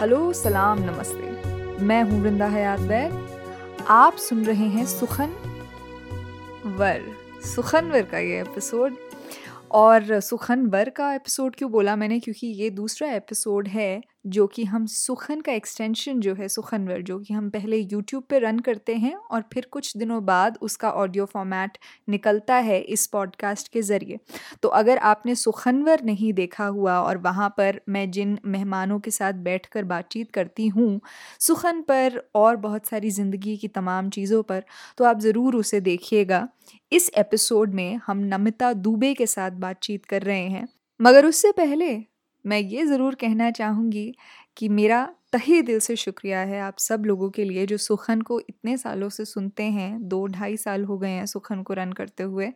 Hello, सलाम, नमस्ते। मैं हूँ वृंदा हयात बैग आप सुन रहे हैं सुखन वर। सुखन वर का ये एपिसोड और सुखन वर का एपिसोड क्यों बोला मैंने? क्योंकि ये दूसरा एपिसोड है जो कि हम सुखन का एक्सटेंशन जो है, सुखनवर, जो कि हम पहले यूट्यूब पे रन करते हैं और फिर कुछ दिनों बाद उसका ऑडियो फॉर्मेट निकलता है इस पॉडकास्ट के ज़रिए। तो अगर आपने सुखनवर नहीं देखा हुआ और वहाँ पर मैं जिन मेहमानों के साथ बैठ कर बातचीत करती हूँ, सुखन पर और बहुत सारी ज़िंदगी की तमाम चीज़ों पर तो आप ज़रूर उसे देखिएगा। इस एपिसोड में हम नमिता दुबे के साथ बातचीत कर रहे हैं। मगर उससे पहले मैं ये ज़रूर कहना चाहूँगी कि मेरा तहे दिल से शुक्रिया है आप सब लोगों के लिए जो सुखन को इतने सालों से सुनते हैं, दो ढाई साल हो गए हैं सुखन को रन करते हुए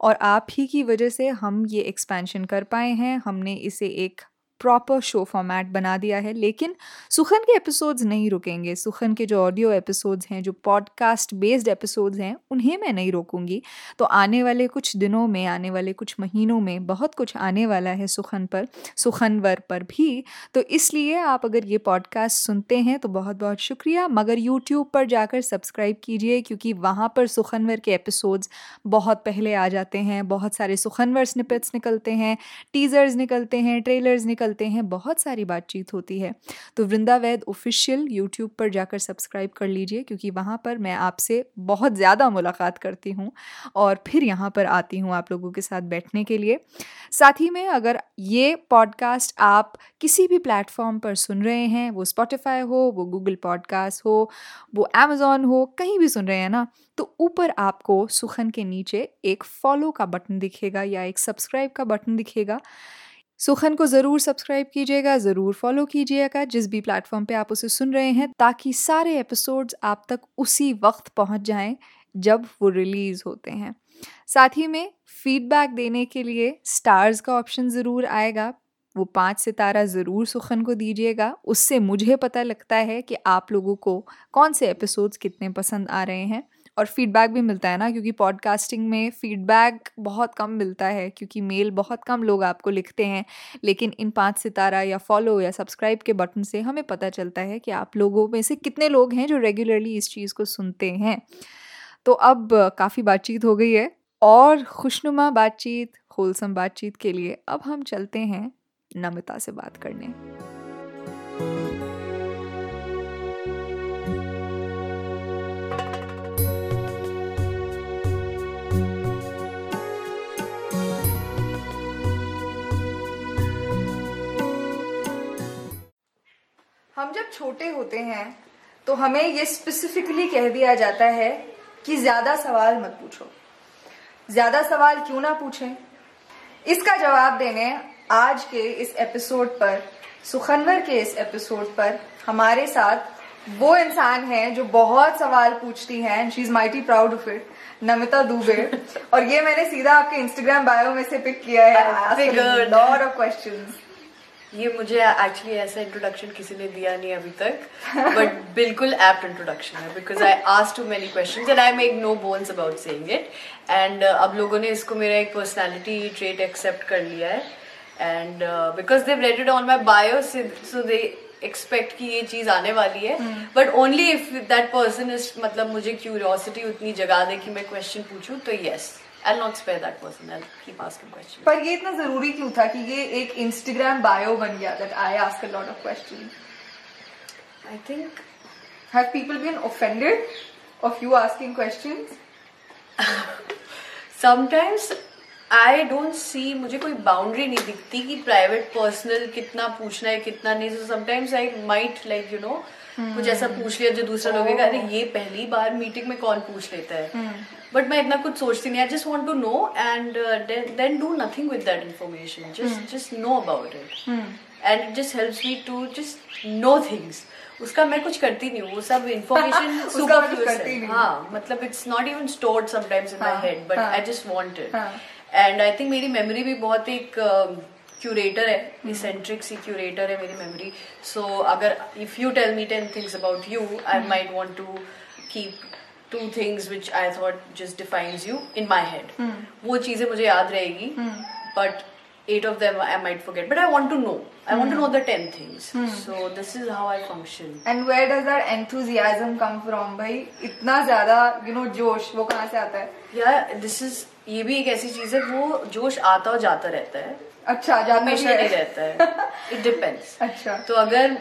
और आप ही की वजह से हम ये एक्सपेंशन कर पाए हैं, हमने इसे एक प्रॉपर शो फॉर्मेट बना दिया है, लेकिन सुखन के एपिसोड्स नहीं रुकेंगे। सुखन के जो ऑडियो एपिसोड्स हैं, जो पॉडकास्ट बेस्ड एपिसोड्स हैं, उन्हें मैं नहीं रोकूँगी। तो आने वाले कुछ दिनों में, आने वाले कुछ महीनों में बहुत कुछ आने वाला है सुखन पर सुखनवर पर भी। तो इसलिए आप अगर ये पॉडकास्ट सुनते हैं तो बहुत बहुत शुक्रिया। मगर यूट्यूब पर जाकर सब्सक्राइब कीजिए, क्योंकि वहाँ पर सुखनवर के एपिसोड्स बहुत पहले आ जाते हैं। बहुत सारे सुखनवर स्निपेट्स निकलते हैं टीज़र्स निकलते हैं ट्रेलर्स निकलते चलते हैं, बहुत सारी बातचीत होती है। तो वृंदा वैद ऑफिशियल यूट्यूब पर जाकर सब्सक्राइब कर लीजिए, क्योंकि वहाँ पर मैं आपसे बहुत ज़्यादा मुलाकात करती हूँ और फिर यहाँ पर आती हूँ आप लोगों के साथ बैठने के लिए। साथ ही में अगर ये पॉडकास्ट आप किसी भी प्लेटफॉर्म पर सुन रहे हैं, वो स्पॉटिफाई हो, वो गूगल पॉडकास्ट हो, वो अमेज़ोन हो, कहीं भी सुन रहे हैं ना तो ऊपर आपको सुखन के नीचे एक फॉलो का बटन दिखेगा या एक सब्सक्राइब का बटन दिखेगा। सुखन को ज़रूर सब्सक्राइब कीजिएगा, ज़रूर फॉलो कीजिएगा, जिस भी प्लेटफॉर्म पे आप उसे सुन रहे हैं, ताकि सारे एपिसोड्स आप तक उसी वक्त पहुँच जाएँ, जब वो रिलीज़ होते हैं। साथ ही में फीडबैक देने के लिए स्टार्स का ऑप्शन ज़रूर आएगा, वो पाँच सितारा ज़रूर सुखन को दीजिएगा। उससे मुझे पता लगता है कि आप लोगों को कौन से एपिसोड्स कितने पसंद आ रहे हैं। और फीडबैक भी मिलता है ना, क्योंकि पॉडकास्टिंग में फीडबैक बहुत कम मिलता है, क्योंकि मेल बहुत कम लोग आपको लिखते हैं, लेकिन इन पाँच सितारा या फॉलो या सब्सक्राइब के बटन से हमें पता चलता है कि आप लोगों में से कितने लोग हैं जो रेगुलरली इस चीज़ को सुनते हैं। तो अब काफ़ी बातचीत हो गई है और खुशनुमा बातचीत होलसम बातचीत के लिए अब हम चलते हैं नमिता से बात करने। छोटे होते हैं तो हमें ये स्पेसिफिकली कह दिया जाता है कि ज़्यादा सवाल मत पूछो। ज़्यादा सवाल क्यों ना पूछें? इसका जवाब देने आज के इस एपिसोड पर सुखनवर के इस एपिसोड पर हमारे साथ वो इंसान है जो बहुत सवाल पूछती हैं she is mighty proud of it Namita Dubey. और ये मैंने सीधा आपके इंस्टाग्राम बायो में से पिक किया है। लॉट ऑफ़ क्वेश्चंस ये मुझे एक्चुअली ऐसा इंट्रोडक्शन किसी ने दिया नहीं अभी तक बट बिल्कुल एप्ट इंट्रोडक्शन है because I ask too many question and I make no bones about saying it and अब लोगों ने इसको मेरा एक पर्सनालिटी ट्रेट एक्सेप्ट कर लिया है. And because they it on my bio so they expect कि ये चीज़ आने वाली है. But only if that person is मतलब मुझे क्यूरियोसिटी उतनी जगा दे कि मैं क्वेश्चन पूछूँ तो yes I'll not spare that person. I'll keep asking questions. पर ये इतना ज़रूरी क्यों था कि ये एक Instagram bio बन गया that I ask a lot of questions. I think. Have people been offended of you asking questions? Sometimes I don't see मुझे कोई बाउंड्री नहीं दिखती कि प्राइवेट पर्सनल कितना पूछना है कितना नहीं। So sometimes I might like you know कुछ ऐसा पूछ लिया जो दूसरा लोग अरे ये पहली बार मीटिंग में कौन पूछ लेता है? बट मैं इतना कुछ सोचती नहीं I just want to know and then do nothing with that information just just know about it and it just helps me to just know things उसका मैं कुछ करती नहीं हूँ वो सब इन्फॉर्मेशन सुपर हाँ। मतलब it's not even stored sometimes in my head but I just want it and I think मेरी मेमोरी भी बहुत एक क्यूरेटर है. इसेंट्रिक सी क्यूरेटर है मेरी मेमोरी सो अगर if you tell me ten things about you I might want to keep two things which I thought just defines you in my head वो चीज़ें मुझे याद रहेगी but eight of them I might forget, but I want to know. I want to know the ten things. So this is how I function. And where does that enthusiasm come from भाई? इतना ज़्यादा you know जोश वो कहाँ से आता है? Yeah, this is ये भी एक ऐसी चीज़ है वो जोश आता और जाता रहता है। अच्छा जाता नहीं है। रहता है। इट डिपेंड्स अच्छा। तो अगर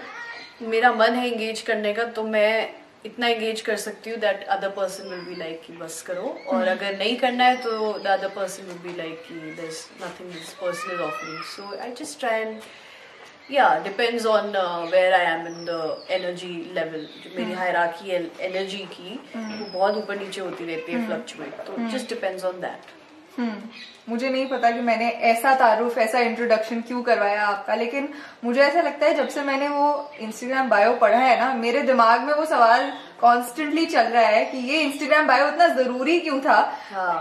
मेरा मन है एंगेज करने का तो मैं इतना एंगेज कर सकती हूँ that other person will be like कि बस करो। और अगर नहीं करना है तो the other person will be like कि this nothing this person is offering so I just try and या depends on where I am in the energy level जो मेरी हायरार्की है एनर्जी की वो बहुत ऊपर नीचे होती रहती है फ्लक्चुएट तो जस्ट डिपेंड्स ऑन दैट मुझे नहीं पता कि मैंने ऐसा तारुफ ऐसा इंट्रोडक्शन क्यों करवाया आपका लेकिन मुझे ऐसा लगता है जब से मैंने वो इंस्टाग्राम बायो पढ़ा है ना मेरे दिमाग में वो सवाल कॉन्स्टेंटली चल रहा है कि ये इंस्टाग्राम बायो इतना ज़रूरी क्यों था।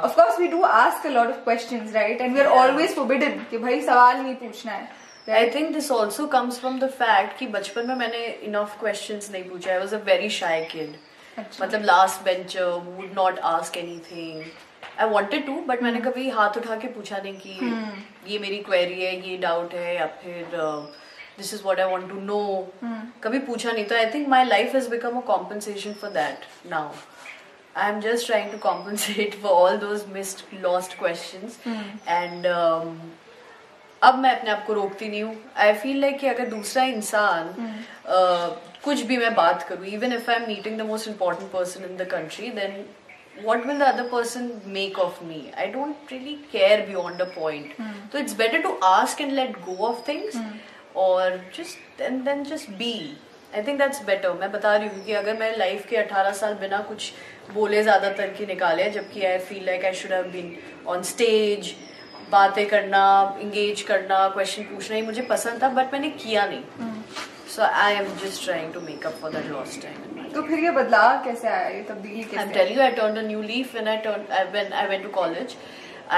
Of course we do ask a lot of questions right and we are always forbidden कि भाई सवाल नहीं पूछना है। I think this also comes from the fact कि बचपन में मैंने इनफ क्वेश्चन नहीं पूछा। I was a very shy kid. मतलब last bencher would not ask anything I wanted to but मैंने कभी हाथ उठा के पूछा नहीं कि ये मेरी क्वेरी है ये डाउट है या फिर this is what I want to know कभी पूछा नहीं। तो I think my life has become a compensation for that now I am just trying to compensate for all those missed lost question and अब मैं अपने आप को रोकती नहीं हूँ। आई फील लाइक कि अगर दूसरा इंसान uh, कुछ भी मैं बात करूँ even if I am meeting the most important person in the country then what will the other person make of me? I don't really care beyond a point. so it's better to ask and let go of things or just and then just be. I think that's better मैं बता रही हूँ कि अगर मैं life के 18 साल बिना कुछ बोले ज़्यादातर के निकाले जबकि I feel like I should have been on stage बातें करना इंगेज करना क्वेश्चन पूछना ही मुझे पसंद था बट मैंने किया नहीं। So I am just trying to make up for that lost time तो फिर ये बदलाव कैसे आया? ये तब्दीली कैसे I'm telling you, I turned a new leaf when I turned I, when I went to college.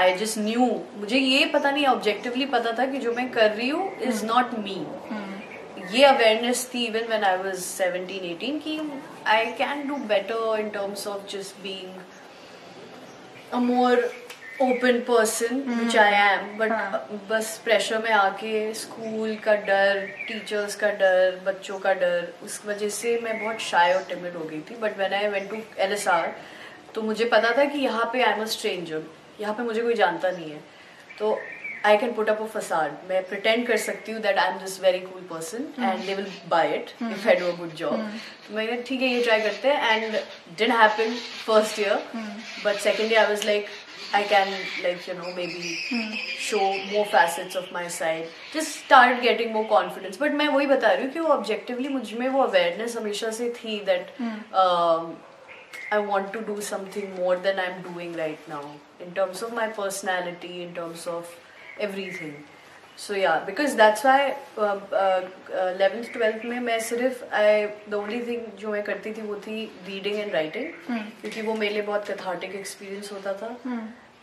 I just knew मुझे ये पता नहीं ऑब्जेक्टिवली पता था कि जो मैं कर रही हूँ इज़ नॉट मी ये अवेयरनेस थी इवन व्हेन आई वाज 17 18 कि I can do better in terms of just being a more open person which I am but. बस प्रेशर में आके स्कूल का डर टीचर्स का डर बच्चों का डर उस वजह से मैं बहुत शाय और टिमिड हो गई थी। But when I went to L S R तो मुझे पता था कि यहाँ पे आई एम अ स्ट्रेंजर यहाँ पे मुझे कोई जानता नहीं है। तो I can put up a facade मैं प्रिटेंड कर सकती हूँ that I am this very cool person and they will buy it if I do a good job तो मैंने ठीक है ये ट्राई करते हैं and did happen first year but second year I was like I can like you know maybe hmm. show more facets of my side. Just start getting more confidence. But मैं वही बता रही हूँ कि वो objectively मुझमें वो awareness हमेशा से थी that hmm. um, I want to do something more than I'm doing right now in terms of my personality, in terms of everything. So yeah, because that's why eleventh twelfth में मैं सिर्फ़ आई the only thing जो मैं करती थी वो थी reading and writing क्योंकि वो मेरे लिए बहुत कैथार्टिक एक्सपीरियंस होता था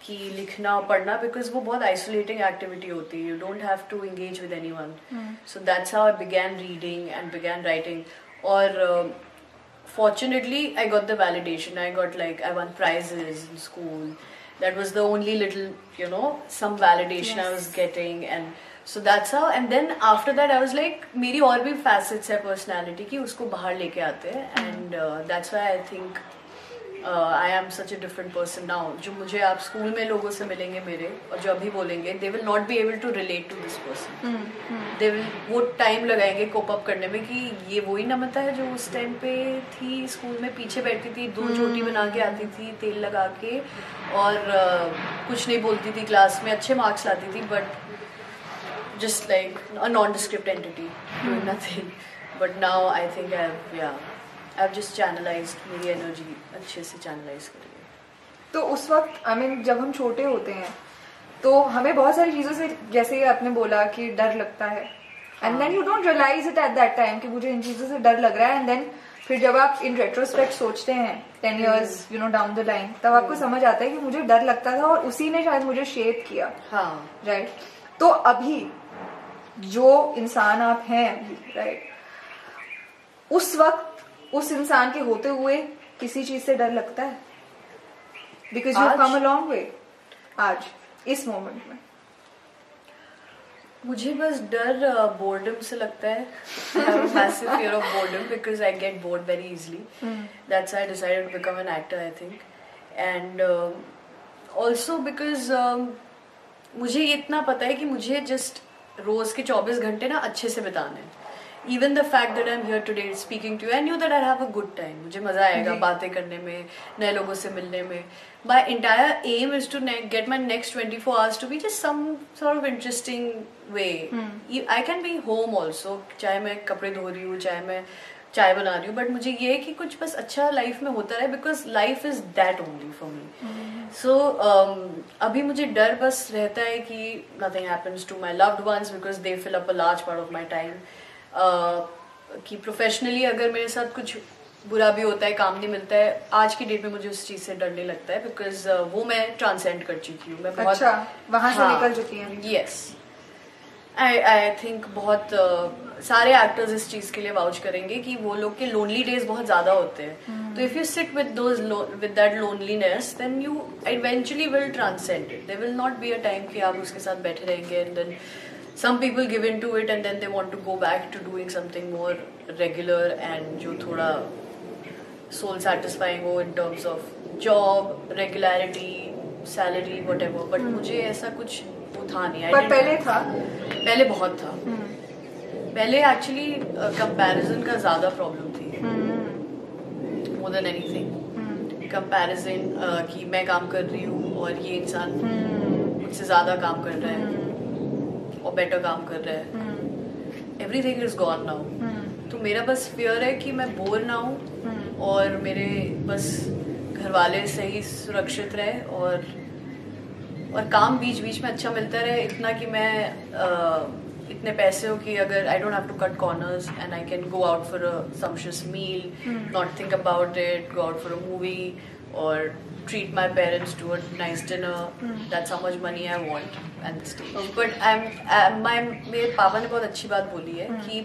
कि लिखना पढ़ना बिकॉज़ वो बहुत आइसोलेटिंग एक्टिविटी होती है you don't have to engage with anyone so that's how I began reading and began writing और fortunately i got the validation. I got like i won prizes in school. that was the only little you know some validation i was getting and so that's how and then after that i was like मेरी और भी facets है personality की उसको बाहर लेके आते हैं and uh, that's why i think I am such a different person now जो मुझे आप स्कूल में लोगों से मिलेंगे मेरे और जो अभी बोलेंगे they will not be able to relate to this person they will वो टाइम लगाएँगे कोप अप करने में कि ये वही नमता है जो उस टाइम पे थी स्कूल में पीछे बैठती थी दो चोटी बना के आती थी तेल लगा के और uh, कुछ नहीं बोलती थी क्लास में अच्छे मार्क्स लाती थी but just like a nondescript entity doing nothing. But now I think I've yeah, I've just channelized मेरी energy अच्छे से channelize करी है. तो उस वक्त आई I मीन mean, जब हम छोटे होते हैं तो हमें बहुत सारी चीज़ों से जैसे आपने बोला कि डर लगता है। And then you don't realize it at that time कि मुझे इन चीज़ों से डर लग रहा है। एंड देन फिर जब आप इन रेट्रोस्पेक्ट सोचते हैं ten years you know down the line तब आपको समझ आता है कि मुझे डर लगता था और उसी ने शायद मुझे शेप किया। हाँ। राइट तो अभी जो इंसान आप हैं राइट right? उस वक्त उस इंसान के होते हुए किसी चीज़ से डर लगता है? Because you come a long way आज इस मोमेंट में। मुझे बस डर बोर्डम से लगता है। Massive fear of boredom because I get bored very easily that's I decided to become an actor I think and also because मुझे इतना पता है कि मुझे जस्ट रोज के 24 घंटे ना अच्छे से बिताने हैं। Even the fact that I am here today speaking to and you that I have a good time मुझे मज़ा आएगा बातें करने में नए लोगों से मिलने में। My entire aim is to get my next 24 hours to be just some sort of interesting way I can be home also चाहे मैं कपड़े धो रही हूँ चाहे मैं चाय बना रही हूँ बट मुझे ये कि कुछ बस अच्छा लाइफ में होता रहे because life is that only for me so अभी मुझे डर बस रहता है कि nothing happens to my loved ones because they fill up a large part of my time कि प्रोफेशनली अगर मेरे साथ कुछ बुरा भी होता है काम नहीं मिलता है आज की डेट में मुझे उस चीज़ से डर नहीं लगता है बिकॉज़ वो मैं ट्रांसेंड कर चुकी हूँ। मैं बहुत अच्छा वहाँ से हाँ। निकल चुकी हैं। यस आई आई थिंक बहुत uh, सारे एक्टर्स इस चीज़ के लिए वाउच करेंगे कि वो लोग के लोनली डेज़ बहुत ज़्यादा होते हैं। तो if you sit with with that loneliness then you eventually will transcend it they will not be a time कि आप उसके साथ बैठे रहेंगे and then some people give in to it and then they want to go back to doing something more regular and जो थोड़ा soul satisfying हो in terms of job regularity salary whatever but मुझे ऐसा कुछ वो था नहीं. आया पहले था? पहले बहुत था. Hmm. पहले एक्चुअली कंपेरिजन uh, का ज़्यादा प्रॉब्लम थी. More than anything comparison की मैं काम कर रही हूँ और ये इंसान hmm. मुझसे ज़्यादा काम कर रहा है. Hmm. और बेटर काम कर रहा है। एवरीथिंग इज़ गॉन नाउ तो मेरा बस फियर है कि मैं बोर ना हूँ और मेरे बस घर वाले सही सुरक्षित रहे और और काम बीच बीच में अच्छा मिलता रहे इतना कि मैं अ, इतने पैसे हो कि अगर I don't have to cut corners and I can go out for a sumptuous meal not think about it go out for a movie और treat my parents to a nice dinner. Mm. that's how much money I want and stay but I'm uh, my मेरे पापा ने बहुत अच्छी बात बोली है कि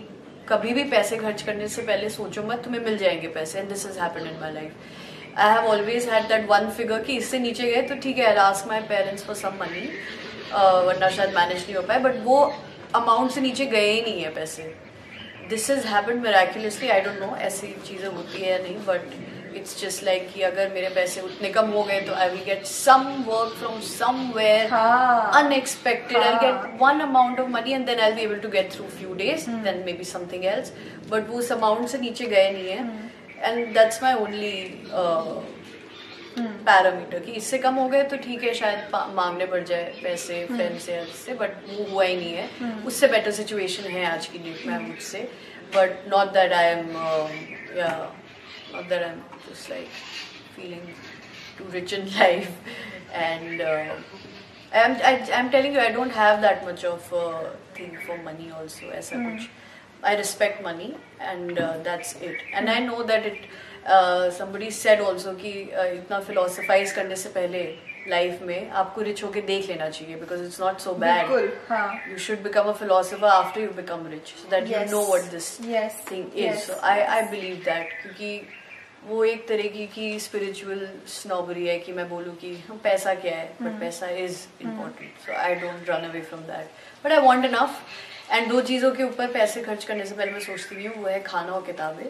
कभी भी पैसे खर्च करने से पहले सोचो मत तुम्हें मिल जाएँगे पैसे and this is happen in my life I have always had that one figure कि इससे नीचे गए तो ठीक है I ask my parents for some money वरना शायद मैनेज नहीं हो पाए बट वो अमाउंट से नीचे गए ही नहीं है पैसे. This is happen miraculously I don't know ऐसी चीज़ें होती है या नहीं बट इट्स जस्ट लाइक कि अगर मेरे पैसे उतने कम हो गए तो I will get some work from somewhere हाँ unexpected. I'll get one amount of money and then be be able to get through few days. Then maybe something else. But वो उस अमाउंट से नीचे गए नहीं है. And that's my only uh, parameter कि इससे कम हो गए तो ठीक है शायद मांगने पड़ जाए पैसे फ्रेंड से इससे बट वो हुआ ही नहीं है उससे बेटर सिचुएशन है आज की डेट में मुझसे but not that I am या not that I am just like feeling too rich in life and uh, I'm, I, I'm telling you I don't have that much of a thing for money also ऐसा कुछ I respect money and uh, that's it and I know that it uh, somebody said also कि uh, इतना philosophize करने से पहले life में आपको rich होके देख लेना चाहिए because it's not so bad बिल्कुल हाँ you should become a philosopher after you become rich so that Yes. you know what this Yes. thing is Yes. so I, I believe that क्योंकि वो एक तरीके की स्पिरिचुअल स्नोबरी है कि मैं बोलूँ कि पैसा क्या है बट पैसा is important so I don't run away from that but I want enough and दो चीज़ों के ऊपर पैसे खर्च करने से पहले मैं सोचती हूँ वो है खाना और किताबें।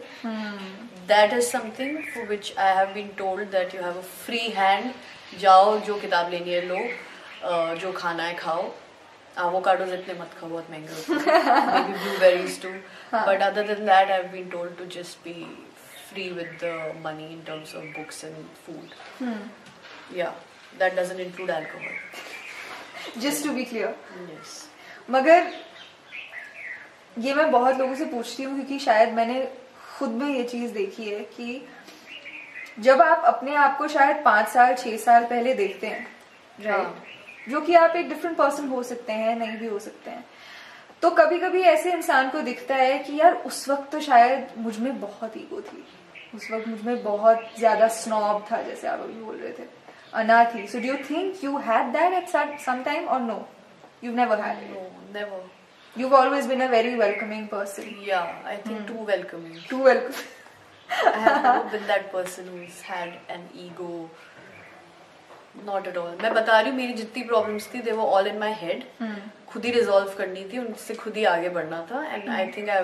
That is something for which I have been told that you have a free hand जाओ जो किताब लेनी है लो जो खाना है खाओ। Avocado इतने मत खाओ बहुत महँगे होते हैं। Too. but other than that I've been told to just be free with the money in terms of books and food. Hmm. yeah that doesn't include alcohol. Just to be clear yes. मगर ये मैं बहुत लोगों से पूछती हूँ क्योंकि शायद मैंने खुद में ये चीज़ देखी है कि जब आप अपने आप को शायद पाँच साल छह साल पहले देखते हैं हाँ। राइट जो कि आप एक डिफरेंट पर्सन हो सकते हैं नहीं भी हो सकते हैं तो कभी कभी ऐसे इंसान को दिखता है कि यार उस वक्त तो शायद मुझमें बहुत ईगो थी। उस वक्त मुझमें बहुत ज़्यादा स्नॉब था जैसे आप अभी बोल रहे थे। अना थी so do you think you had that at some time और no you never had it no never. You've always been a very welcoming person. yeah I think too welcoming. Too welcome. I have never been that person who's had an ego. Not at all मैं बता रही हूँ मेरी जितनी problems थी they वो all in my head खुद ही रिजॉल्व करनी थी उनसे खुद ही आगे बढ़ना था and I think I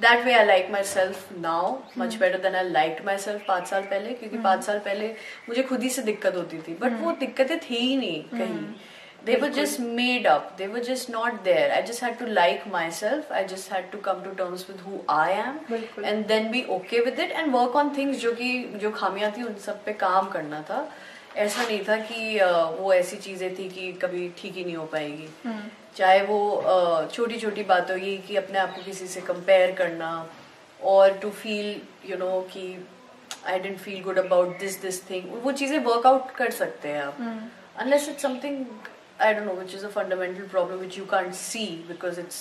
that way I like myself now much better than I like myself पाँच साल पहले क्योंकि hmm. पाँच साल पहले मुझे खुद ही से दिक्कत होती थी बट hmm. वो दिक्कतें थी ही नहीं कहीं they were just made up they were just not there i just had to like myself i just had to come to terms with who i am and then be okay with it and work on things जो कि जो खामियाँ थी उन सब पे काम करना था ऐसा नहीं था कि वो ऐसी चीज़ें थी कि कभी ठीक ही नहीं हो पाएगी हम्म। चाहे वो छोटी छोटी बात होगी कि अपने आप को किसी से कंपेयर करना और टू फील यू नो कि I didn't feel good about this this thing वो चीज़ें वर्कआउट कर सकते हैं आप। Unless it's something I don't know which is a fundamental problem which you can't see because it's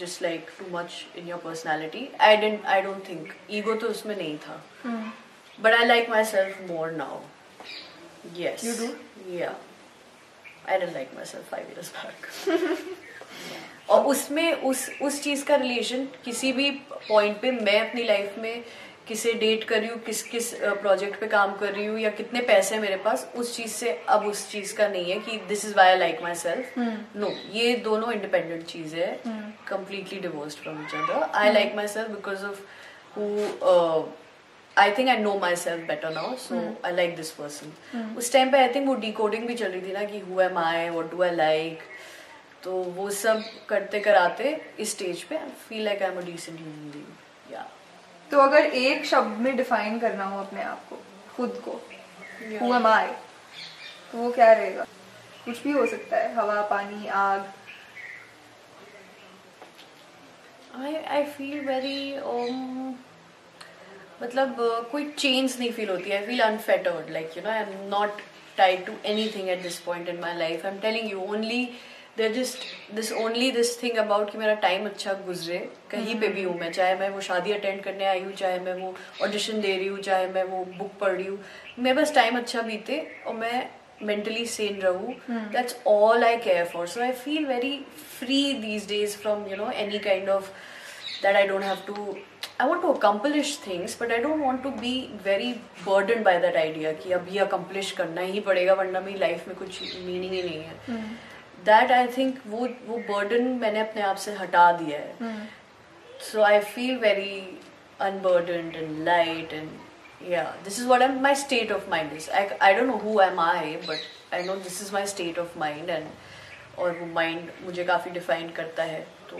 just like too much in your personality I didn't I don't think ego तो उसमें नहीं था। But I like myself more now Yes. You do? Yeah. I didn't like myself five years back. और उसमें उस उस चीज़ का relation किसी भी पॉइंट पे मैं अपनी लाइफ में किसे डेट कर रही हूँ किस किस प्रोजेक्ट पे काम कर रही हूँ या कितने पैसे हैं मेरे पास उस चीज़ से अब उस चीज़ का नहीं है कि this is why I like myself no ये दोनों इंडिपेंडेंट चीज़ है। Completely divorce from each other I like myself because of who I think I know myself better now so I like this person उस time पे I think वो decoding भी चल रही थी ना कि who am I what do I like तो वो सब करते कराते इस स्टेज पे I feel like I am a decent human being या तो अगर एक शब्द में डिफाइन करना हो अपने आप को खुद को हु एम आई तो वो क्या रहेगा? कुछ भी हो सकता है हवा पानी आग। I I feel very um मतलब कोई चेंज नहीं फील होती. I feel unfettered like you know I am not tied to anything at this point in my life I am telling you only there just this only this thing about कि मेरा time अच्छा गुजरे. कहीं पे भी हूँ मैं चाहे मैं वो शादी अटेंड करने आई हूँ चाहे मैं वो ऑडिशन दे रही हूँ चाहे मैं वो बुक पढ़ रही हूँ. मेरे पास टाइम अच्छा बीते और मैं mentally sane rahu mm. that's all i care for. So i feel very free these days from you know any kind of that i don't have I want to accomplish things but I don't want to be very burden by that idea कि अब ये accomplish करना ही पड़ेगा वरना मेरी life में कुछ meaning ही नहीं है। दैट आई थिंक वो वो बर्डन मैंने अपने आप से हटा दिया है। So I feel very unburden and light and या this is what am my state of mind is I I don't know who am I but I know this is my state of mind and और वो mind मुझे काफ़ी define करता है तो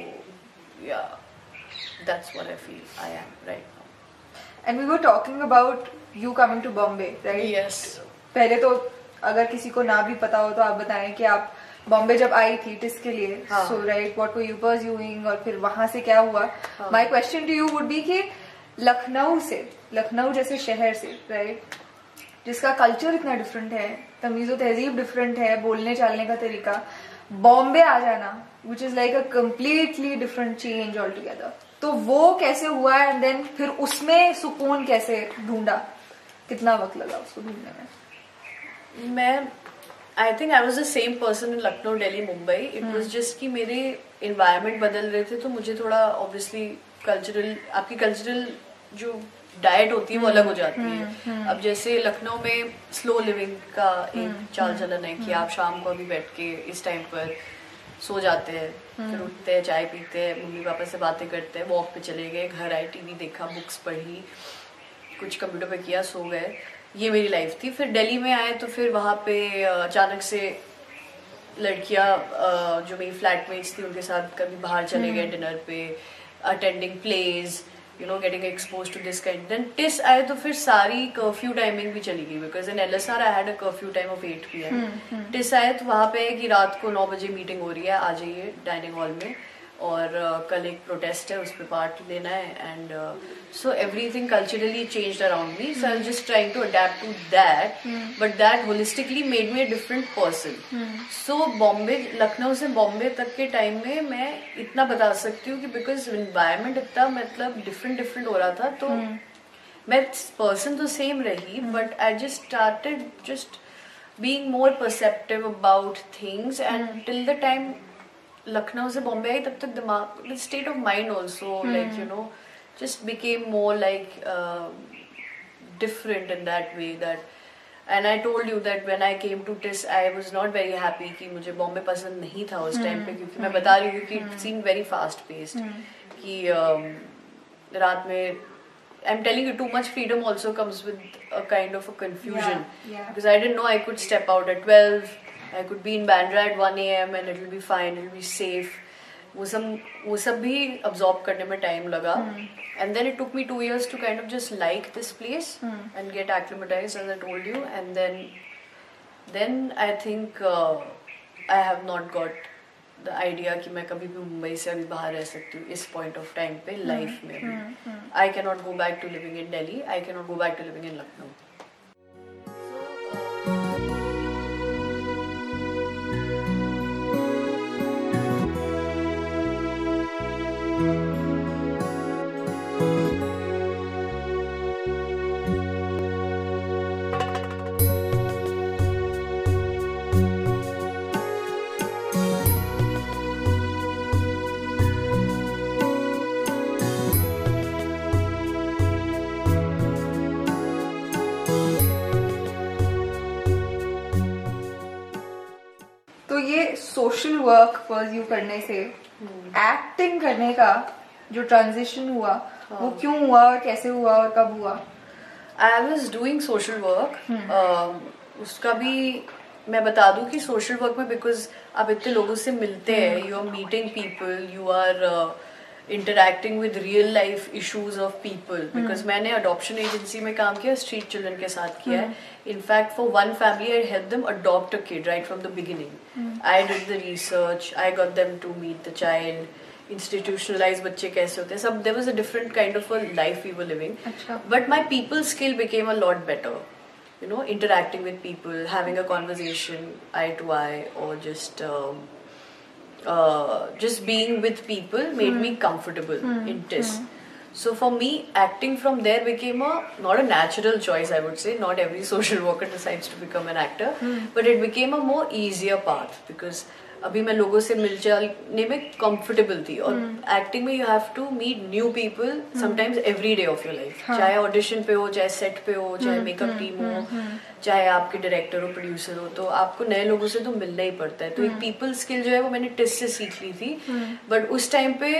या. That's what I feel I am right now. And we were talking about you coming to Bombay, right? Yes. पहले तो अगर किसी को ना भी पता हो तो आप बताएँ कि आप बॉम्बे जब आई थी टिस के लिए so right whatever you pursuing और फिर वहाँ से क्या हुआ my question to you would be कि लखनऊ से लखनऊ जैसे शहर से राइट right? जिसका कल्चर इतना डिफरेंट है तमीज़ो तहजीब डिफरेंट है बोलने चालने का तरीका बॉम्बे आ जाना which is like a completely different change altogether तो वो कैसे हुआ एंड देन फिर उसमें सुकून कैसे ढूंढा? कितना वक्त लगा उसको ढूँढने में? मैं I think I was the same person in Lucknow Delhi Mumbai it was just कि मेरे इन्वायरमेंट बदल रहे थे तो मुझे थोड़ा ऑब्वियसली कल्चरल आपकी कल्चरल जो डाइट होती है वो अलग हो hmm, जाती है। Hmm, hmm. अब जैसे लखनऊ में स्लो लिविंग का एक चाल चलन है कि आप शाम को अभी बैठ के इस टाइम पर सो जाते हैं। फिर हम्म। उठते हैं चाय पीते हैं मम्मी पापा से बातें करते हैं वॉक पे चले गए घर आए टीवी देखा बुक्स पढ़ी कुछ कंप्यूटर पे किया सो गए ये मेरी लाइफ थी फिर दिल्ली में आए तो फिर वहाँ पे अचानक से लड़कियाँ जो मेरी फ्लैटमेट्स थी उनके साथ कभी बाहर चले गए डिनर हम्म। पे attending plays you know getting exposed to this kind then TISS आए तो फिर सारी कर्फ्यू टाइमिंग भी चली गई because in L S R I had a curfew time of eight P M TISS आए तो वहाँ पे कि रात को नौ बजे मीटिंग हो रही है आ जाइए डाइनिंग हॉल में। और uh, कल एक प्रोटेस्ट है उस पर पार्ट लेना है and so everything culturally change around me so I just trying to adapt to that but that holistically made me a different person सो बॉम्बे लखनऊ से बॉम्बे तक के टाइम में मैं इतना बता सकती हूँ कि बिकॉज़ इन्वायरमेंट इतना मतलब डिफरेंट डिफरेंट हो रहा था तो hmm. मैं पर्सन तो सेम रही but I just started just being more perceptive about things and mm. till the time Lucknow से बॉम्बे आई तब तक दिमाग state of mind also like you know just became more like different in that way that and I told you that when I came to TISS I was not very happy कि मुझे बॉम्बे पसंद नहीं था उस time पे क्योंकि मैं बता रही हूँ कि it seem very fast paced कि um, रात में I'm telling you, too much freedom also comes with a kind of a confusion. Yeah, yeah. Because I didn't know I could step I could be in Bandra at one A M and it will be fine it be safe वो सब वो सब भी absorb करने में time लगा। And then it took me two years to kind of just like this place and get acclimatise as I told you and then then I think I have not got the idea कि मैं कभी भी मुंबई से अभी बाहर रह सकती हूँ इस पॉइंट ऑफ़ टाइम पे hmm. लाइफ में I can go back to living in Delhi I can go back to living in Lucknow social work pursue करने से एक्टिंग hmm. करने का जो ट्रांजिशन हुआ वो क्यों हुआ और कैसे हुआ और कब हुआ? I was doing social work उसका भी मैं बता दूँ कि सोशल वर्क में बिकॉज़ आप इतने लोगों से मिलते हैं you are meeting people you are interacting with real life issues of people because मैंने अडॉप्शन एजेंसी में काम किया स्ट्रीट चिल्ड्रन के साथ किया है. In fact for one family I help them adopt a kid right from the beginning I did the research I got them to meet the child institutionalise बच्चे कैसे होते हैं. सब there was a different kind of a life we were living but my people skill became a lot better. You know interacting with people having a conversation eye to eye or just um, uh, just being with people made me hmm. comfortable hmm. in this. Hmm. So for me acting from there became a not a natural choice i would say. Not every social worker decides to become an actor. But it became a more easier path because अभी मैं लोगों से मिल जाने में comfortable थी और acting में you have to meet new people sometimes every day of your life चाहे ऑडिशन पे हो चाहे सेट पे हो चाहे मेकअप टीम हो चाहे आपके डायरेक्टर हो प्रोड्यूसर हो तो आपको नए लोगों से तो मिलना ही पड़ता है। तो एक पीपल स्किल जो है वो मैंने टेस्ट से सीख ली थी। बट उस टाइम पे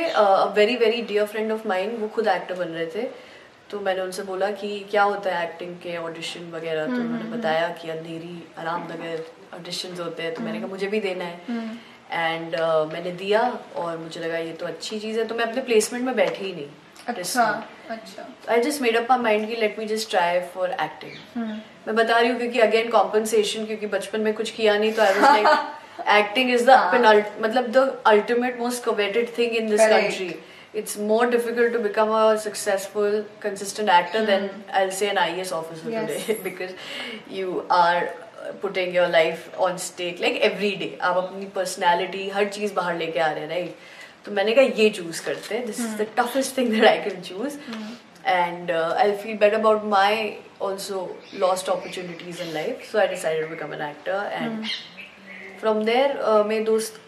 very very dear friend of mine वो खुद एक्टर बन रहे थे। तो मैंने उनसे बोला कि क्या होता है एक्टिंग के ऑडिशन वगैरह? तो उन्होंने बताया कि अंधेरी आराम नगर ऑडिशन होते हैं तो मैंने कहा मुझे भी देना है। एंड मैंने दिया और मुझे लगा ये तो अच्छी चीज़ है। तो मैं अपने प्लेसमेंट में बैठी ही नहीं अच्छा अच्छा। I just made up mind की let me just try for acting मैं बता रही हूँ क्योंकि अगेन कॉम्पनसेशन क्योंकि बचपन में कुछ किया नहीं तो I was like acting is the मतलब the ultimate most coveted thing in this. Country it's more difficult to become a successful consistent actor than i'll say an ias officer Yes. today because you are putting your life on state like every day आप अपनी personality हर चीज़ बाहर लेके आ रहे हैं right तो मैंने कहा ये चूज़ करते हैं. This is the toughest thing that I can choose and I feel bad about my also lost opportunities in life so I decided become an actor and from there मेरे दोस्त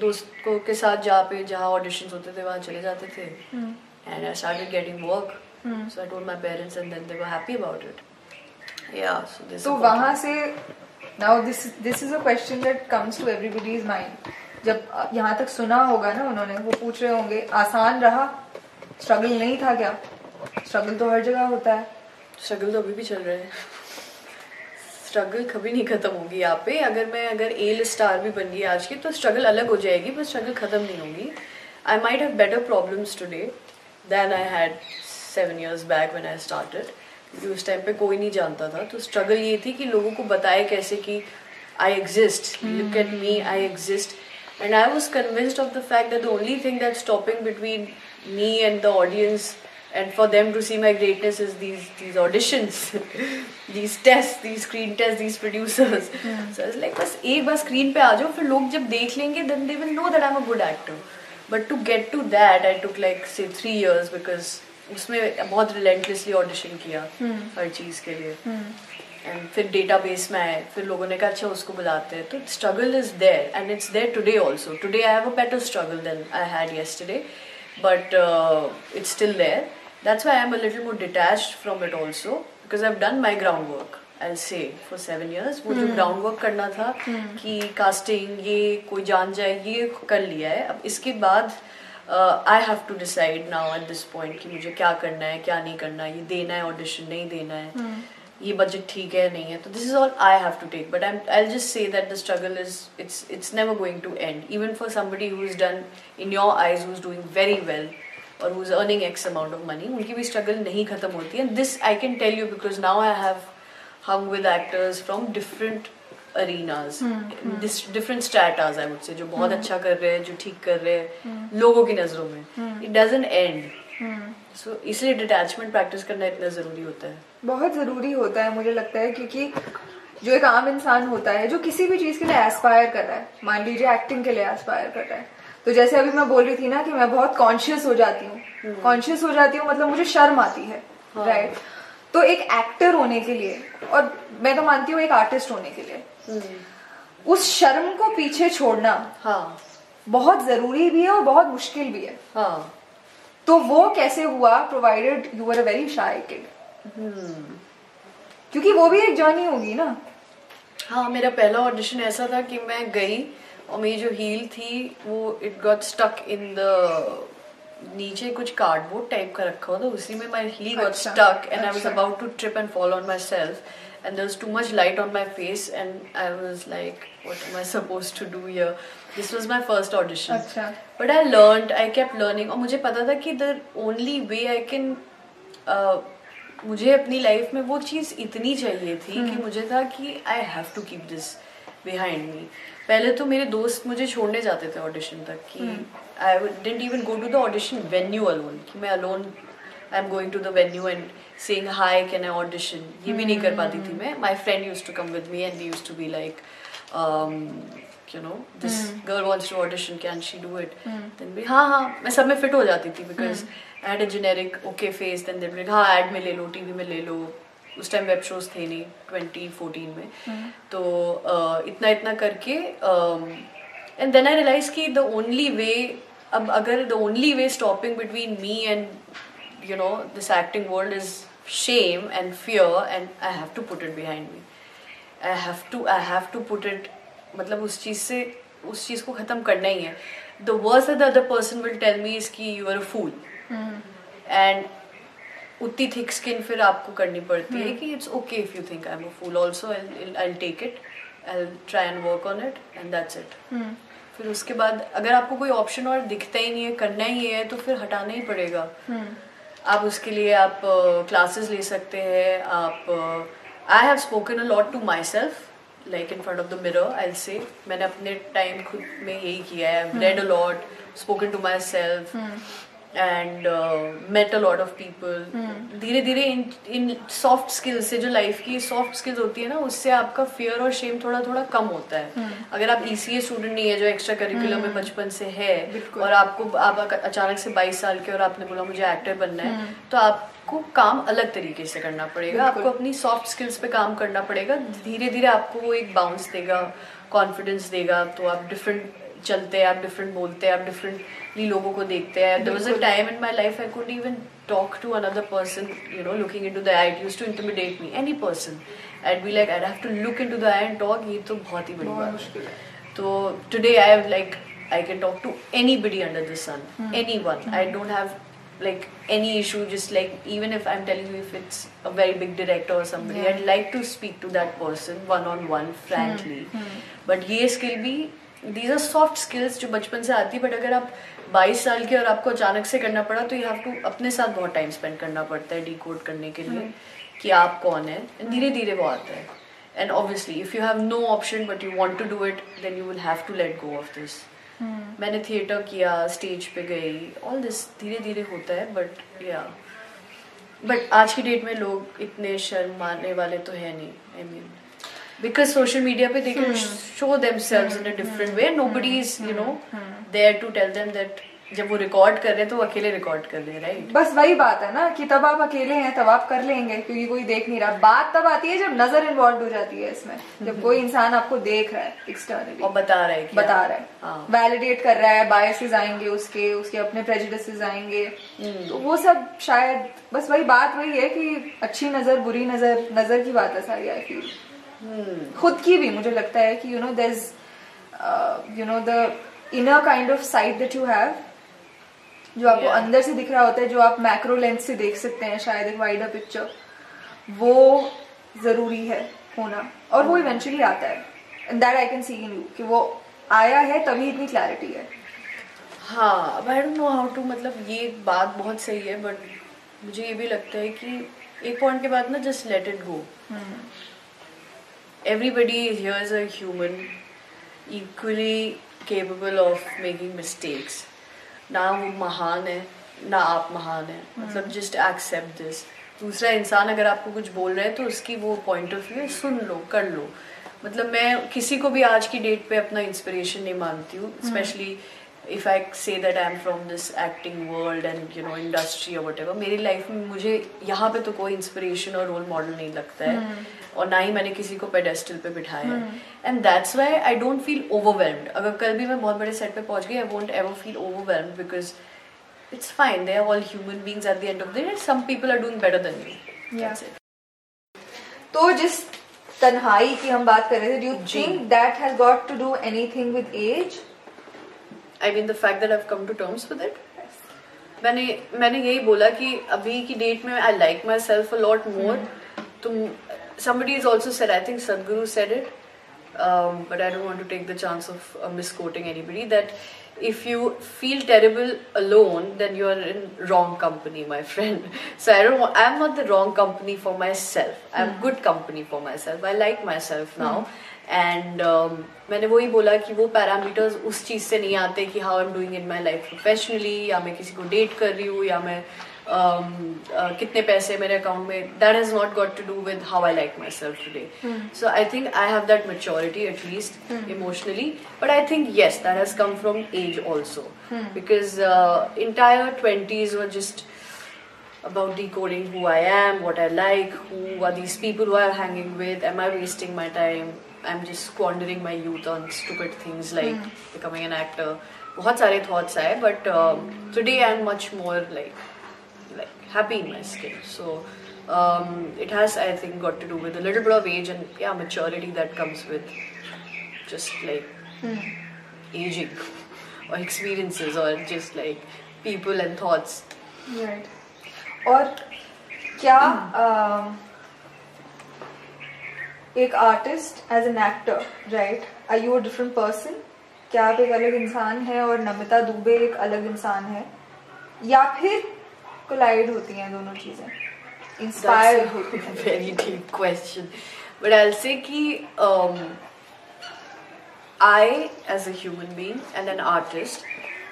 दोस्त को के साथ जहाँ पे जहाँ ऑडिशन होते थे वहाँ चले जाते थे. And I start getting work so I don't my parents and then they were happy about it या सो दिस तो वहाँ से now this this is a question that comes to everybody's mind जब यहाँ तक सुना होगा ना उन्होंने, वो पूछ रहे होंगे, आसान रहा? स्ट्रगल नहीं था क्या? स्ट्रगल तो हर जगह होता है। स्ट्रगल तो अभी भी चल रहा है। स्ट्रगल कभी नहीं खत्म होगी यहाँ पे। अगर मैं, अगर एल स्टार भी बन गई आज की तो स्ट्रगल अलग हो जाएगी, पर स्ट्रगल खत्म नहीं होगी। I might have better problems today than I had seven years back when I started कि उस टाइम पे कोई नहीं जानता था। तो स्ट्रगल ये थी कि लोगों को बताए कैसे कि I exist look at me I exist and I was convinced of the fact that the only thing that stopping between me and the audience and for them to see my greatness is these these auditions these test these screen test these producers like बस एक बार screen पे आ जाओ फिर लोग जब देख लेंगे then they will know that I am a good actor but to get to that I took like say three years because उसमें बहुत रिलेंटलेसली ऑडिशन किया हर चीज़ के लिए। एंड फिर डेटाबेस में आए फिर लोगों ने कहा अच्छा उसको बुलाते हैं। तो struggle is there and it's there today also today I have a better struggle than I had yesterday but uh, it's still there. That's why i'm a little more detached from it also because i've done my groundwork I say for seven years वो जो ground work करना था कि casting ये कोई जान जाए ये कर लिया है। अब इसके बाद I have to decide now at this point कि मुझे क्या करना है क्या नहीं करना है ये देना है ऑडिशन नहीं देना है। ये बजट ठीक है नहीं है। तो this is all I have to take but I I just say that the struggle is it's it's never going to end even for somebody who is done in your eyes who is doing very well और who is earning x amount of money उनकी भी struggle नहीं खत्म होती। है this I can tell you because now I have hung with actors from different arenas different status I would say जो बहुत अच्छा कर रहे हैं जो ठीक कर रहे हैं लोगों की नज़रों में। इट डजंट एंड सो इसलिए डिटैचमेंट प्रैक्टिस करना इतना ज़रूरी होता है। बहुत ज़रूरी होता है मुझे लगता है क्योंकि जो एक आम इंसान होता है जो किसी भी चीज़ के लिए एस्पायर कर रहा है मान लीजिए एक्टिंग के लिए एस्पायर कर रहा है तो जैसे अभी मैं बोल रही थी ना कि मैं बहुत कॉन्शियस हो जाती हूँ। कॉन्शियस हो जाती हूँ मतलब मुझे शर्म आती है राइट तो एक एक्टर होने के लिए और मैं तो मानती हूँ एक आर्टिस्ट होने के लिए उस शर्म को पीछे छोड़ना हाँ। बहुत ज़रूरी भी है और बहुत मुश्किल भी है। हाँ। तो वो कैसे हुआ provided you are a very shy kid क्योंकि वो भी एक जर्नी होगी ना। हाँ मेरा पहला ऑडिशन ऐसा था कि मैं गई और मेरी जो हील थी वो it got stuck in the नीचे कुछ कार्डबोर्ड टाइप का रखा हुआ था उसी में my heel got stuck and I was. About to trip and fall on myself and there was too much light on my face and I was like what am I suppose to do here this was my first audition but I learn I kept learning और मुझे पता था कि the only way I can मुझे अपनी life में वो चीज़ इतनी चाहिए थी कि मुझे था कि I have to keep this behind me पहले तो मेरे दोस्त मुझे छोड़ने जाते थे ऑडिशन तक कि I didn't even go to the audition venue alone कि मैं alone I am going to the venue and saying hi can I audition ये भी नहीं कर पाती थी मैं. My friend use to come with me and we use to be like you know this girl wants to audition can she do it? Then भी हाँ हाँ मैं सब में fit हो जाती थी because I had a generic okay face then they'd be like हाँ ad में ले लो TV में ले लो. उस टाइम वेब शोज़ थे नहीं 2014 में. तो uh, इतना इतना करके एंड देन आई रियलाइज़ कि द ओनली वे अब अगर the only way stopping between me and you know this acting world is shame and fear and i have to put it behind me. I have to i have to put it मतलब उस चीज़ से उस चीज़ को खत्म करना ही है। The worse the other person will tell me is की you are a fool and उतनी थिक स्किन फिर आपको करनी पड़ती है कि it's okay if you think I am a fool also I take it I try and work on it and that's it फिर उसके बाद अगर आपको कोई ऑप्शन और दिखता ही नहीं है करना ही है तो फिर हटाना ही पड़ेगा। Hmm. आप उसके लिए आप क्लासेस uh, ले सकते हैं आप I have spoken a lot to myself like in front of the mirror I say मैंने अपने टाइम खुद में यही किया है read a lot spoken to myself and met a lot of people धीरे धीरे इन इन सॉफ्ट स्किल्स से जो लाइफ की सॉफ्ट स्किल्स होती है ना उससे आपका फियर और शेम थोड़ा थोड़ा कम होता है। Hmm. अगर आप ई सी ए स्टूडेंट नहीं है जो एक्स्ट्रा करिकुलम में बचपन से है और आपको आप अचानक से 22 साल के और आपने बोला मुझे एक्टर बनना है hmm. तो आप आपको काम अलग तरीके से करना पड़ेगा। आपको अपनी सॉफ्ट स्किल्स पे काम करना पड़ेगा। धीरे धीरे आपको वो एक बाउंस देगा कॉन्फिडेंस देगा तो आप डिफरेंट चलते हैं आप डिफरेंट बोलते हैं आप डिफरेंटली लोगों को देखते हैं। There was a time in my life I could even talk to another person you know looking into the eye it used to intimidate me any person I be like I have to look into the eye and talk ये तो बहुत ही बड़ी बात है। तो today I have like I can talk to anybody under the sun anyone I don't have like any issue just like even if i'm telling you if it's a very big director or somebody i'd like to speak to that person one on one frankly but ये skill भी these are soft skills जो बचपन से आती है but अगर आप 22 साल के और आपको अचानक से करना पड़ा तो यू हैव टू अपने साथ बहुत टाइम स्पेंड करना पड़ता है डिकोड करने के लिए कि आप कौन है। धीरे धीरे वो आता है। And obviously if you have no option but you want to do it then you will have to let go of this मैंने थिएटर किया स्टेज पे गई ऑल दिस धीरे धीरे होता है बट या बट आज की डेट में लोग इतने शर्म मारने वाले तो है नहीं I mean because social media पे they can show themselves in a different way nobody is you know there to tell them that जब वो रिकॉर्ड कर रहे हैं तो वो अकेले रिकॉर्ड कर रहे हैं राइट बस वही बात है ना कि तब आप अकेले हैं तब आप कर लेंगे क्योंकि कोई देख नहीं रहा। बात तब आती है जब नज़र इन्वॉल्व हो जाती है इसमें जब कोई इंसान आपको देख रहा है एक्सटर्नली और बता रहा है बता रहा है। हाँ। वैलिडेट कर रहा है बायसेस आएँगे उसके उसके अपने प्रेजुडिसेस आएँगे। हम्म। तो वो सब शायद बस वही बात वही है कि अच्छी नज़र बुरी नज़र नज़र की बात है सारी आई फील खुद की भी मुझे लगता है कि you know there you know the inner kind of sight that you have जो आपको Yeah. अंदर से दिख रहा होता है जो आप मैक्रो लेंस से देख सकते हैं शायद एक वाइडर पिक्चर वो ज़रूरी है होना। और वो इवेंचुअली आता है। That I can see in you कि वो आया है तभी इतनी क्लैरिटी है। हाँ अब I don't know how to मतलब ये बात बहुत सही है बट मुझे ये भी लगता है कि एक पॉइंट के बाद ना just let it go everybody here is a human equally capable of making mistakes. ना वो महान है ना आप महान है। मतलब जस्ट एक्सेप्ट दिस दूसरा इंसान अगर आपको कुछ बोल रहा है तो उसकी वो पॉइंट ऑफ़ व्यू है सुन लो कर लो। मतलब मैं किसी को भी आज की डेट पे अपना इंस्पिरेशन नहीं मानती हूँ। Specially if I say that I am from this acting world and you know industry और वट मेरी लाइफ में मुझे यहाँ पे तो कोई इंस्पिरेशन और रोल मॉडल नहीं लगता है। और ना ही मैंने किसी को पेडेस्टल पे बिठाया है। And that's why I don't feel overwhelmed अगर कल भी मैं बहुत बड़े सेट पे पहुँच गई I won't ever feel overwhelmed because it's fine they are all human beings at the end of the day some people are doing better than you तो जिस तन्हाई की हम बात कर रहे थे do you think that has got to do anything with age I mean the fact that I have come to terms with it मैंने मैंने यही बोला कि अभी की डेट में I like myself a lot more तुम somebody has also said i think sadhguru said it um, but i don't want to take the chance of uh, misquoting anybody that if you feel terrible alone then you're in wrong company my friend so i don't want, i'm not the wrong company for myself i'm good company for myself i like myself now and मैंने वही बोला कि वो parameters उस चीज़ से नहीं आते कि how I am doing in my life professionally या मैं किसी को डेट कर रही हूँ या मैं um, uh, कितने पैसे मेरे अकाउंट में that has not got to do with how I like myself today so I think I have that maturity at least emotionally but I think yes that has come from age also because entire twenties were just about decoding who I am, what I like, who are these people who I'm hanging with, am I wasting my time, I'm just squandering my youth on stupid things like becoming an actor. बहुत सारे thoughts आए but um, today I'm much more like like happy in my skin. So um, it has I think got to do with a little bit of age and yeah maturity that comes with just like aging or experiences or just like people and thoughts. Right और क्या um, एक artist as an actor right are you a different person क्या आप एक अलग इंसान है और नमिता दुबे एक अलग इंसान है या फिर कोलाइड होती हैं दोनों चीजें इंस्पायर That's होती a हैं very deep question. But I'll say कि um, I, as a human being and an artist,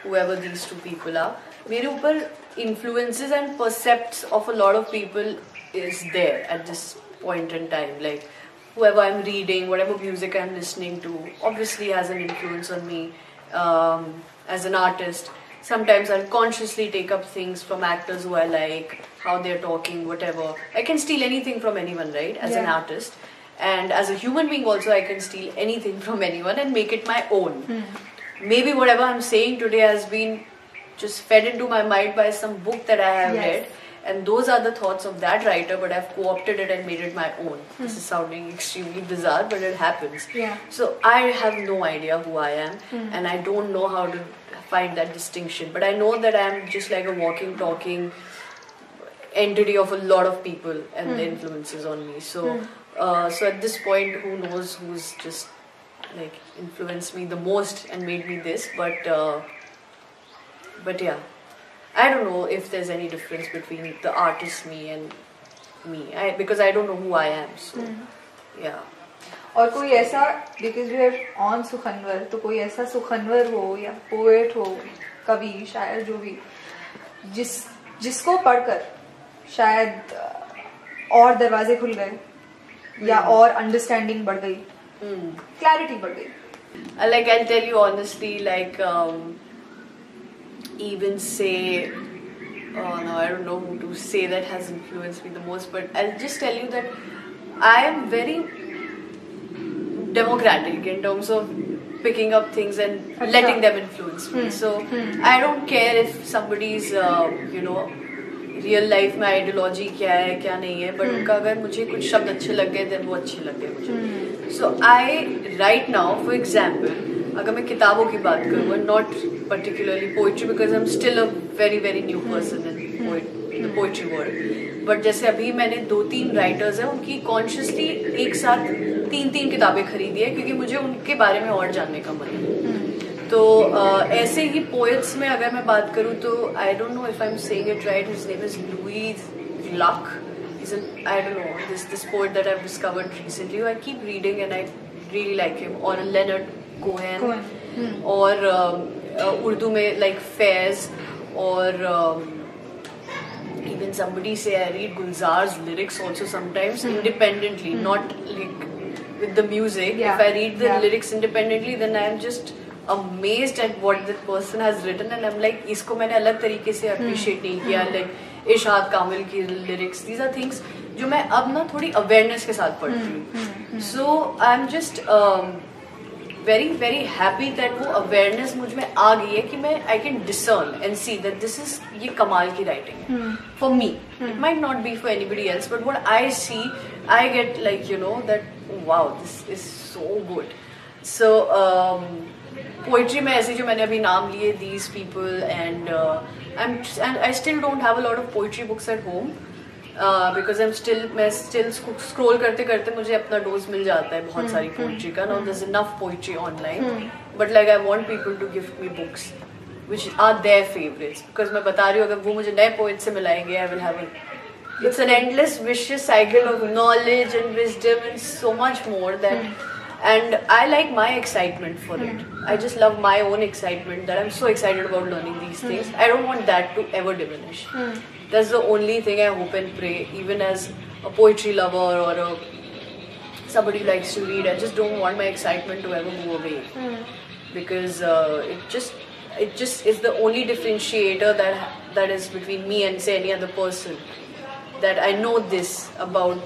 whoever these two people are, मेरे ऊपर influences and percepts of a lot of people is there at this point in time. Like whoever I'm reading, whatever music I'm listening to, obviously has an influence on me um, as an artist. Sometimes I'll consciously take up things from actors who I like, how they're talking, whatever. I can steal anything from anyone, right? As an artist. And as a human being, also, I can steal anything from anyone and make it my own. Hmm. Maybe whatever I'm saying today has been just fed into my mind by some book that I have Yes. read. And those are the thoughts of that writer, but I've co opted it and made it my own. Hmm. This is sounding extremely bizarre, but it happens. Yeah. So I have no idea who I am, hmm. and I don't know how to find that distinction. But I know that I'm just like a walking, talking entity of a lot of people and the influences on me. So, uh, so at this point, who knows who's just like influenced me the most and made me this? But, uh, but yeah, I don't know if there's any difference between the artist me and me, I, because I don't know who I am. So, yeah. और कोई ऐसा because you have on Sukhanwar तो कोई ऐसा सुखनवर हो या poet हो कवि शायर जो भी जिस जिसको पढ़कर शायद uh, और दरवाजे खुल गए या hmm. और अंडरस्टैंडिंग बढ़ गई hmm. क्लैरिटी बढ़ गई। Like I tell you honestly like even say Oh no, I don't know who to say that has influenced me the most, but I'll just tell you that I am very democratic in terms of picking up things and letting them influence me. Hmm. So Hmm. I don't care if somebody's, uh, you know, real life में ideology क्या है क्या नहीं है but. उनका अगर मुझे कुछ शब्द अच्छे लग गए देन वो अच्छे लग गए मुझे. So I right now for example अगर मैं किताबों की बात करूँ not particularly poetry because I am still a very very new person in poetry world but जैसे अभी मैंने दो तीन राइटर्स हैं उनकी कॉन्शियसली एक साथ तीन तीन किताबें खरीदी है क्योंकि मुझे उनके बारे में और जानने का मन है। हम्म। तो ऐसे ही पोएट्स में अगर मैं बात करूँ तो I don't know if I am saying it right his name is Louise Glück is I don't know this this poet that I discovered recently I keep reading and I really like him और Leonard hmm. Cohen और उर्दू में like Faiz और even somebody say I read Gulzar's lyrics also sometimes independently not like with the music Yeah. if I read the Yeah. lyrics independently then I am just amazed at what that person has written and I'm like इसको मैंने अलग तरीके से appreciate नहीं किया like इशाद कामिल की lyrics these are things जो मैं अब ना थोड़ी awareness के साथ पढ़ती हूँ so I'm just um, very very happy that वो awareness मुझ में आ गई है कि मैं I can discern and see that this is ये कमाल की writing है for me it might not be for anybody else but what I see I get like you know that wow this is so good. So um, poetry में ऐसे जो मैंने अभी नाम लिए these people and uh, I'm and I still don't have a lot of poetry books at home because I am still मैं still scroll करते करते मुझे अपना डोज मिल जाता है बहुत सारी पोइट्री का. Know this enough poetry online but like I want people to give me books which are their favourites because मैं बता रही हूँ अगर वो मुझे नए पोइट से मिलाएँगे I will have it's an endless vicious cycle of knowledge and wisdom and so much more that hmm. and i like my excitement for it. Hmm. I just love my own excitement that i'm so excited about learning these hmm. things. I don't want that to ever diminish. That's the only thing i hope and pray even as a poetry lover or a somebody who likes to read i just don't want my excitement to ever go away. Because uh, it just it just is the only differentiator that that is between me and say any other person that I know this about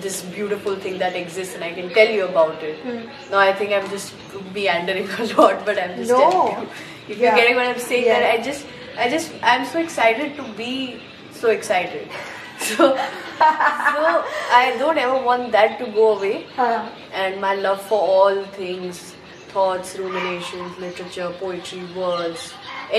this beautiful thing that exists and I can tell you about it. Hmm. Now I think I'm just meandering a lot, but I'm just No. telling you. If Yeah. you're getting what I'm saying, Yeah. that I just, I just, I'm so excited to be so excited. So, so I don't ever want that to go away हाँ and my love for all things thoughts ruminations literature poetry words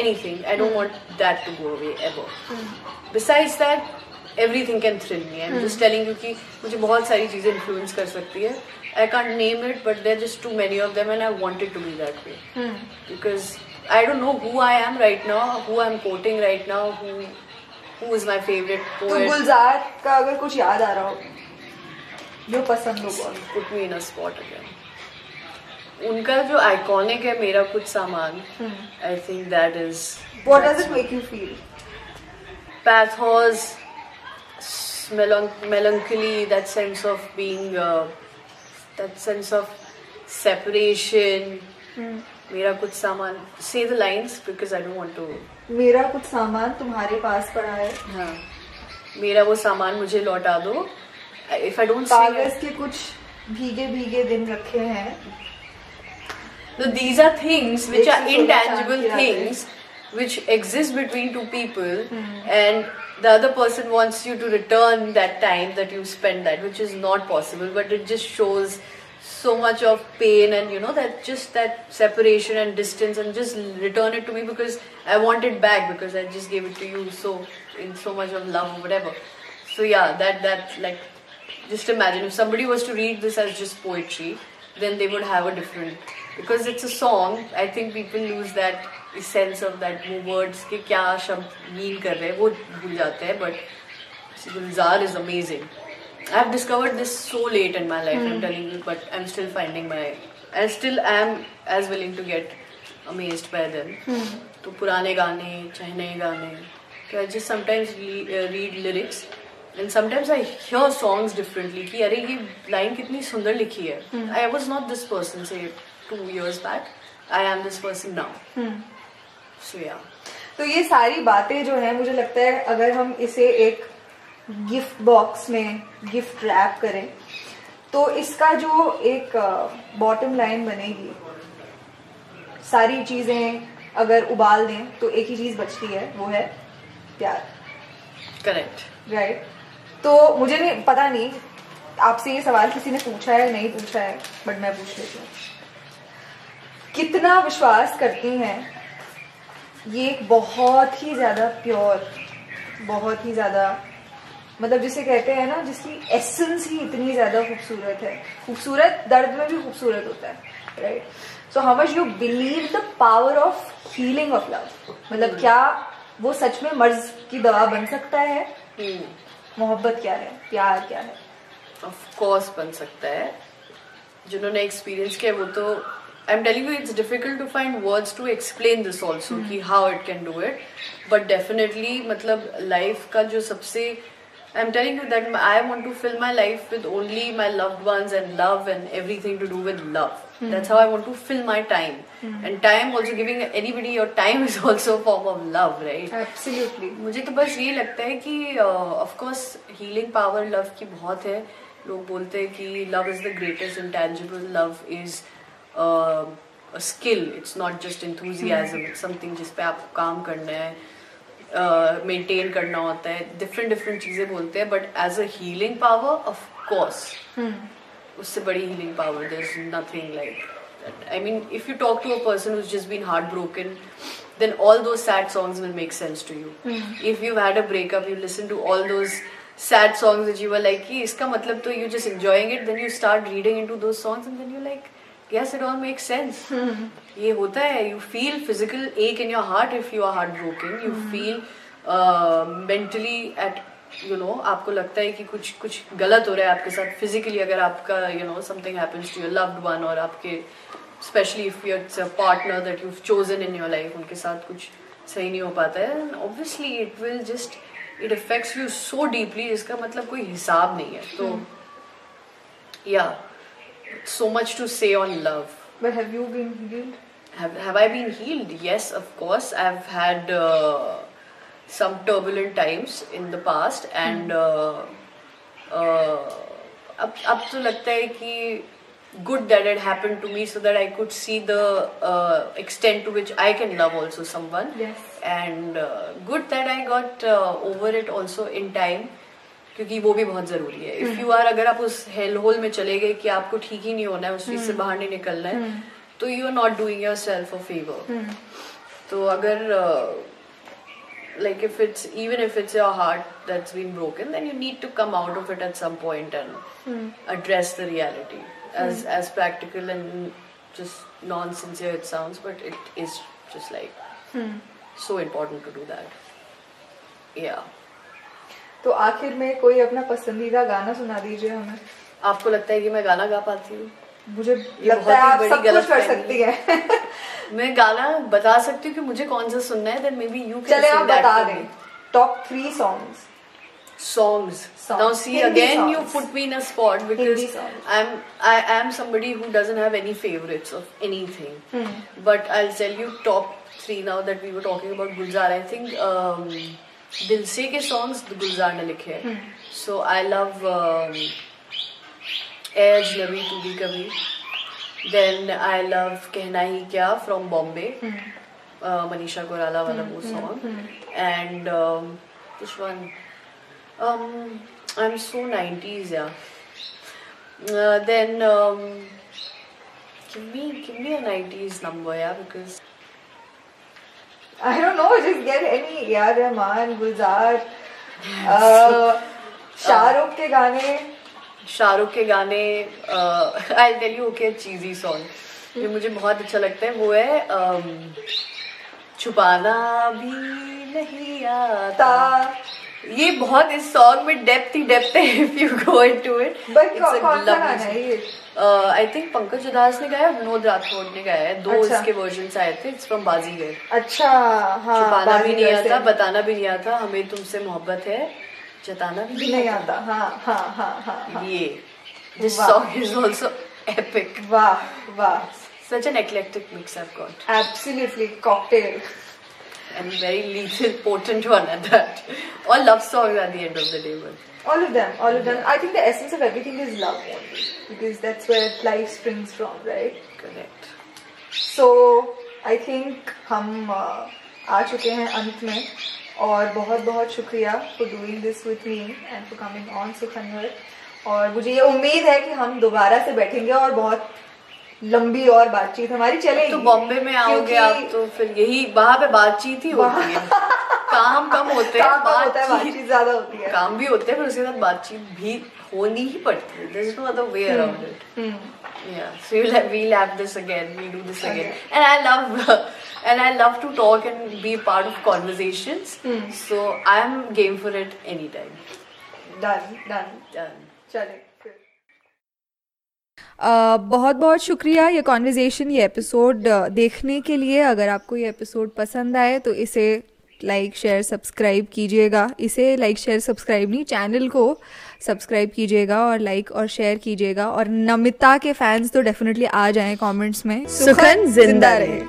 anything i don't hmm. want that to go away ever hmm. besides that everything can thrill me am just telling क्योंकि मुझे बहुत सारी चीज़ें influence कर सकती है। I can't name it but there just too many of them and I wanted to be that way because I don't know who I am right now who I am quoting right now who उनका जो iconic है मेरा कुछ सामान I think that is what does it make you feel pathos melancholy that sense of being uh, that sense of separation मेरा कुछ सामान say the lines because I don't want to मेरा कुछ सामान तुम्हारे पास पड़ा है हाँ मेरा वो सामान मुझे लौटा दो if I don't sing कागज़ के कुछ भीगे भीगे दिन रखे हैं No, these are things which are intangible things which exist between two people, and the other person wants you to return that time that you spent that, which is not possible. But it just shows so much of pain and you know that just that separation and distance, and just return it to me because I want it back because I just gave it to you so in so much of love or whatever. So yeah, that that like just imagine if somebody was to read this as just poetry then they would have a different because it's a song i think people lose that इस sense of that वो words के क्या शब्द mean कर रहे हैं वो भूल जाते हैं but Gulzar is amazing I have discovered this so late in my life but I am still finding my I still I am as willing to get amazed by them तो पुराने गाने चाहे नए गाने तो I just sometimes read lyrics and sometimes I hear songs differently कि अरे ये लाइन कितनी सुंदर लिखी है। I was not this person say two years back I am this person now yeah तो ये सारी बातें जो है मुझे लगता है अगर हम इसे एक गिफ्ट बॉक्स में गिफ्ट रैप करें तो इसका जो एक बॉटम लाइन बनेगी सारी चीज़ें अगर उबाल दें तो एक ही चीज़ बचती है वो है प्यार। Correct right right? तो मुझे नहीं पता नहीं आपसे ये सवाल किसी ने पूछा है नहीं पूछा है बट मैं पूछ लेती हूँ। कितना विश्वास करती हैं ये एक बहुत ही ज़्यादा प्योर बहुत ही ज़्यादा मतलब जिसे कहते हैं ना जिसकी एसेंस ही इतनी ज़्यादा खूबसूरत है। खूबसूरत दर्द में भी खूबसूरत होता है right so how much you believe the power of healing of love मतलब क्या वो सच में मर्ज की दवा बन सकता है? मोहब्बत क्या है? प्यार क्या है? ऑफ़ कोर्स बन सकता है। जिन्होंने एक्सपीरियंस किया वो तो I am telling you it's difficult to find words to explain this also की how it can do it but definitely मतलब लाइफ का जो सबसे I am telling you that I want to fill my life with only my love once and love and everything to do with love that's how I want to fill my time and time also giving anybody your time is also form of love right absolutely मुझे तो बस ये लगता है कि of course healing power love की बहुत है। लोग बोलते हैं कि love is the greatest intelligible love is skill it's not just enthusiasm something जिस आपको काम करना है मेंटेन uh, करना होता है. डिफरेंट डिफरेंट चीज़ें बोलते हैं but as a healing power of course उससे बड़ी healing power there is nothing like I mean if you talk to a person whose just been heart broken then all those sad songs will make sense to you if you had a breakup you listen to all those sad songs you were like कि इसका मतलब तो you just enjoying it then you start reading into those songs and then you like yes, it all makes sense. Hmm. ये होता है, you feel physical ache in your heart if you are heartbroken. You hmm. feel uh, mentally at you know आपको लगता है कि कुछ कुछ गलत हो रहा है आपके साथ फिजिकली अगर आपका you know something happens to your loved one और आपके especially if it's a partner that you've chosen in your life उनके साथ कुछ सही नहीं हो पाता है obviously it will just it affects you so deeply जिसका मतलब कोई हिसाब नहीं है तो या so much to say on love. But have you been healed? Have Have I been healed? Yes, of course. I've had uh, some turbulent times in the past, and uh, uh, अब अब तो लगता है कि good that it happened to me so that I could see the uh, extent to which I can love also someone. Yes. And uh, good that I got uh, over it also in time. क्योंकि वो भी बहुत ज़रूरी है। If you are अगर आप उस hell hole में चले गए कि आपको ठीक ही नहीं होना है उस चीज़ से हम्म। बाहर नहीं निकलना है हम्म। तो you are not doing yourself a favour तो अगर like if it's even if it's your heart that's been broken then you need to come out of it at some point and address the reality as as practical and just non sincere it sound but it is just like so important to do that या तो आखिर में कोई अपना पसंदीदा गाना सुना दीजिए हमें आपको लगता है कि मैं गाना गा पाती हूँ मुझे लगता है आप सब कुछ कर सकती है मैं गाना बता सकती हूँ कि मुझे कौन सा सुनना है देन मे बी यू चले आप बता दें top three songs songs. songs. Now see Hindi again songs. you put me in a spot because I'm I am somebody who doesn't have any favorites of anything. Hmm. But I'll tell you top three now that we were talking about Gulzar. I think um, Dil Se के songs Gulzar ने लिखे so I love as lovey too भी कभी then I love कहना ही क्या from Bombay Manisha Koirala वाला वो song and I am so nineties या then give me nineties number या because I don't know. Just get any Rahman, Gulzar, Shahrukh Shahrukh के गाने। शाहरुख के गाने I tell you okay cheesy song जो मुझे बहुत अच्छा लगता है वो है um, छुपाना भी नहीं आता। ये बहुत इस सॉन्ग में डेप्थ ही डेप्थ है if you go into it I think Pankaj Udhas ने गाया विनोद राठौड़ ने गाया है. दो अच्छा. इसके वर्जन आए थे. इट्स फ्रॉम बाजीगर अच्छा हाँ, छुपाना भी नहीं आता बताना भी नहीं आता. हमें तुमसे मोहब्बत है. जताना भी नहीं आता. हाँ हाँ हाँ हाँ ये. This song is also epic वाह वाह. Such an eclectic mix I've got. Absolutely cocktail. And very lethal, potent one at that. All love songs at the end of the day, but. All of them, all of them. I think the essence of everything is love only because that's where life springs from, right? Correct. So I think हम uh, आ चुके हैं अंत में और बहुत बहुत शुक्रिया for doing this with me and for coming on Sukhanwar और मुझे ये उम्मीद है कि हम दोबारा से बैठेंगे और बहुत लंबी और बातचीत हमारी चलेगी तो बॉम्बे में आओगे आप तो फिर यही वहाँ पे बातचीत ही होती है काम कम होते हैं है बातचीत ज़्यादा होती है काम भी होते हैं पर उसके साथ बातचीत भी होनी ही पड़ती है there is no other way around it yeah so we'll have, we'll have this again we'll do this again okay. and i love and i love to talk and be part of conversations Hmm. so i'm game for it anytime done done done चले फिर Uh, बहुत बहुत शुक्रिया ये conversation ये episode देखने के लिए। अगर आपको ये एपिसोड पसंद आए तो इसे लाइक शेयर सब्सक्राइब कीजिएगा। इसे लाइक शेयर सब्सक्राइब नहीं चैनल को सब्सक्राइब कीजिएगा और लाइक और शेयर कीजिएगा। और नमिता के फैंस तो डेफिनेटली आ जाएँ कमेंट्स में। सुखन ज़िंदा रहे।